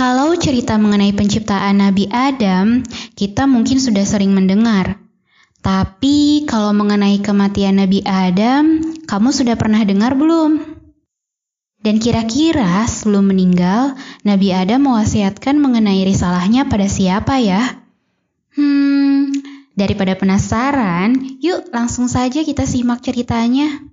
Kalau cerita mengenai penciptaan Nabi Adam, kita mungkin sudah sering mendengar. Tapi kalau mengenai kematian Nabi Adam, kamu sudah pernah dengar belum? Dan kira-kira sebelum meninggal, Nabi Adam mewasiatkan mengenai risalahnya pada siapa ya? Hmm, daripada penasaran, yuk langsung saja kita simak ceritanya.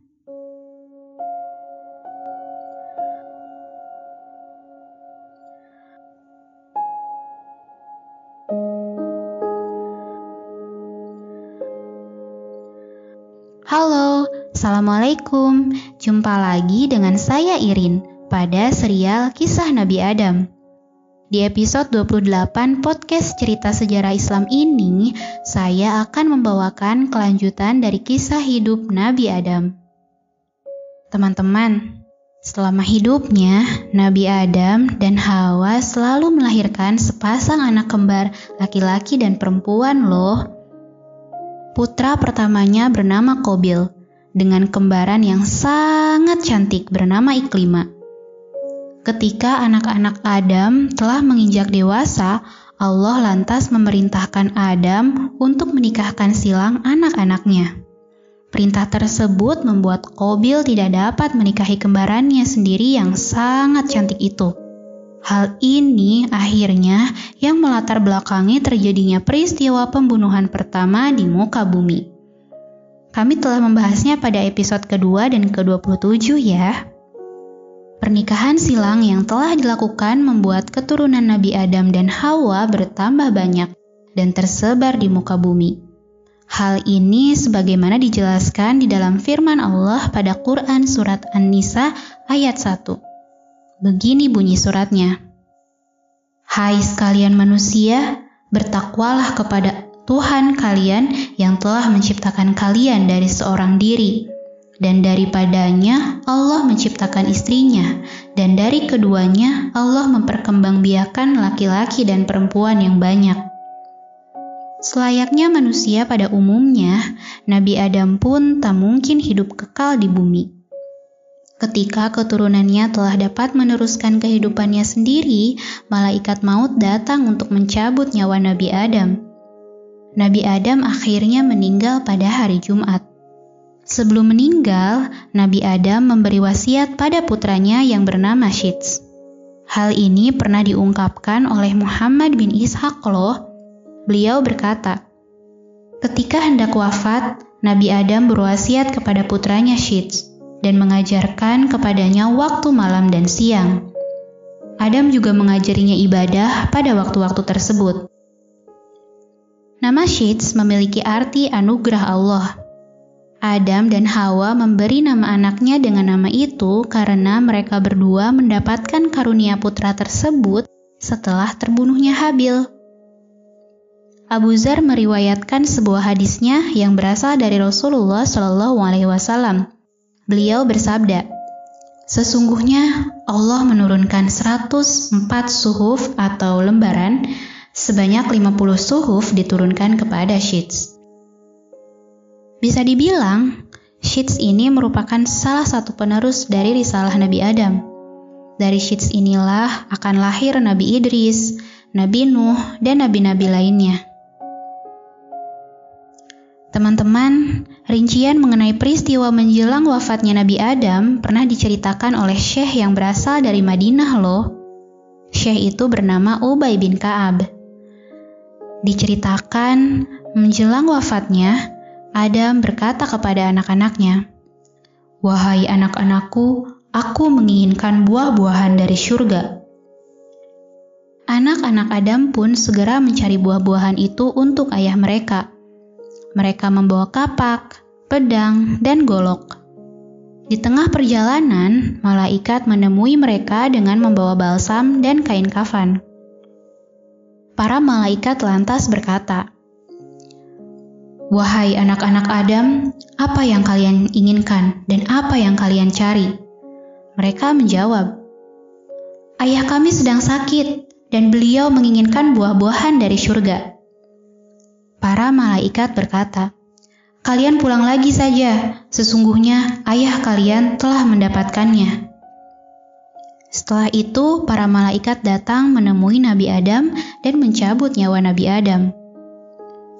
Assalamualaikum. Jumpa lagi dengan saya Irin pada serial Kisah Nabi Adam. Di episode 28 podcast cerita sejarah Islam ini, saya akan membawakan kelanjutan dari kisah hidup Nabi Adam. Teman-teman, selama hidupnya, Nabi Adam dan Hawa selalu melahirkan sepasang anak kembar laki-laki dan perempuan loh. Putra pertamanya bernama Kobil, dengan kembaran yang sangat cantik bernama Iklima. Ketika anak-anak Adam telah menginjak dewasa, Allah lantas memerintahkan Adam untuk menikahkan silang anak-anaknya. Perintah tersebut membuat Kobil tidak dapat menikahi kembarannya sendiri yang sangat cantik itu. Hal ini akhirnya yang melatar belakangi terjadinya peristiwa pembunuhan pertama di muka bumi. Kami telah membahasnya pada episode kedua dan ke-27 ya. Pernikahan silang yang telah dilakukan membuat keturunan Nabi Adam dan Hawa bertambah banyak dan tersebar di muka bumi. Hal ini sebagaimana dijelaskan di dalam firman Allah pada Quran Surat An-Nisa ayat 1. Begini bunyi suratnya. Hai sekalian manusia, bertakwalah kepada Tuhan kalian yang telah menciptakan kalian dari seorang diri, dan daripadanya Allah menciptakan istrinya, dan dari keduanya Allah memperkembangbiakan laki-laki dan perempuan yang banyak. Selayaknya manusia pada umumnya, Nabi Adam pun tak mungkin hidup kekal di bumi. Ketika keturunannya telah dapat meneruskan kehidupannya sendiri, malaikat maut datang untuk mencabut nyawa Nabi Adam. Nabi Adam akhirnya meninggal pada hari Jumat. Sebelum meninggal, Nabi Adam memberi wasiat pada putranya yang bernama Shits. Hal ini pernah diungkapkan oleh Muhammad bin Ishaq loh. Beliau berkata, Ketika hendak wafat, Nabi Adam berwasiat kepada putranya Shits dan mengajarkan kepadanya waktu malam dan siang. Adam juga mengajarinya ibadah pada waktu-waktu tersebut. Nama Shits memiliki arti anugerah Allah. Adam dan Hawa memberi nama anaknya dengan nama itu karena mereka berdua mendapatkan karunia putra tersebut setelah terbunuhnya Habil. Abu Zar meriwayatkan sebuah hadisnya yang berasal dari Rasulullah Shallallahu Alaihi Wasallam Beliau bersabda, Sesungguhnya Allah menurunkan 104 suhuf atau lembaran, sebanyak 50 suhuf diturunkan kepada Shits. Bisa dibilang, Shits ini merupakan salah satu penerus dari risalah Nabi Adam. Dari Shits inilah akan lahir Nabi Idris, Nabi Nuh, dan nabi-nabi lainnya. Teman-teman, rincian mengenai peristiwa menjelang wafatnya Nabi Adam pernah diceritakan oleh Syekh yang berasal dari Madinah loh. Syekh itu bernama Ubay bin Ka'ab. Diceritakan menjelang wafatnya, Adam berkata kepada anak-anaknya, Wahai anak-anakku, aku menginginkan buah-buahan dari surga. Anak-anak Adam pun segera mencari buah-buahan itu untuk ayah mereka mereka membawa kapak, pedang, dan golok. Di tengah perjalanan, malaikat menemui mereka dengan membawa balsam dan kain kafan. Para malaikat lantas berkata, "Wahai anak-anak Adam, apa yang kalian inginkan dan apa yang kalian cari?" Mereka menjawab, "Ayah kami sedang sakit, dan beliau menginginkan buah-buahan dari surga." Para malaikat berkata, "Kalian pulang lagi saja, sesungguhnya ayah kalian telah mendapatkannya." Setelah itu, para malaikat datang menemui Nabi Adam dan mencabut nyawa Nabi Adam.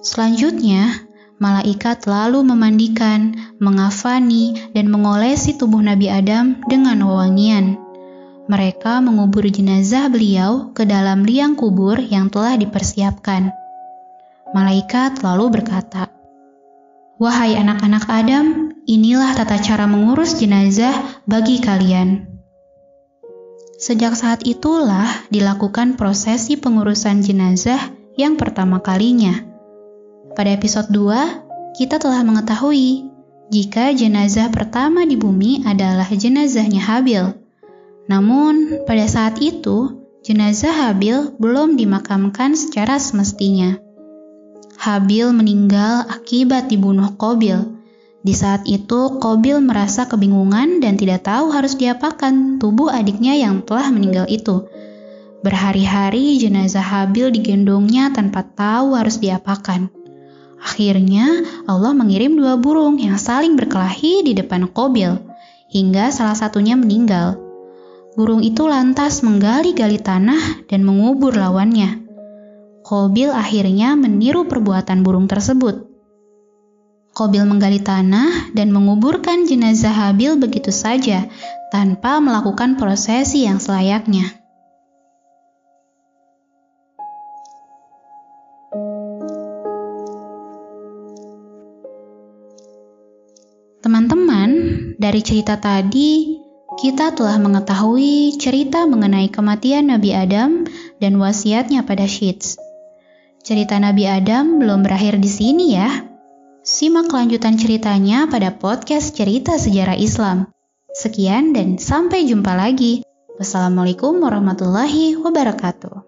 Selanjutnya, malaikat lalu memandikan, mengafani, dan mengolesi tubuh Nabi Adam dengan wewangian. Mereka mengubur jenazah beliau ke dalam liang kubur yang telah dipersiapkan. Malaikat lalu berkata, "Wahai anak-anak Adam, inilah tata cara mengurus jenazah bagi kalian." Sejak saat itulah dilakukan prosesi pengurusan jenazah yang pertama kalinya. Pada episode 2, kita telah mengetahui jika jenazah pertama di bumi adalah jenazahnya Habil. Namun, pada saat itu, jenazah Habil belum dimakamkan secara semestinya. Habil meninggal akibat dibunuh Kobil di saat itu, Kobil merasa kebingungan dan tidak tahu harus diapakan tubuh adiknya yang telah meninggal itu. Berhari-hari jenazah Habil digendongnya tanpa tahu harus diapakan. Akhirnya, Allah mengirim dua burung yang saling berkelahi di depan Kobil, hingga salah satunya meninggal. Burung itu lantas menggali-gali tanah dan mengubur lawannya. Kobil akhirnya meniru perbuatan burung tersebut. Kobil menggali tanah dan menguburkan jenazah Habil begitu saja tanpa melakukan prosesi yang selayaknya. Teman-teman, dari cerita tadi kita telah mengetahui cerita mengenai kematian Nabi Adam dan wasiatnya pada Syeds. Cerita Nabi Adam belum berakhir di sini ya. Simak kelanjutan ceritanya pada podcast Cerita Sejarah Islam. Sekian dan sampai jumpa lagi. Wassalamualaikum warahmatullahi wabarakatuh.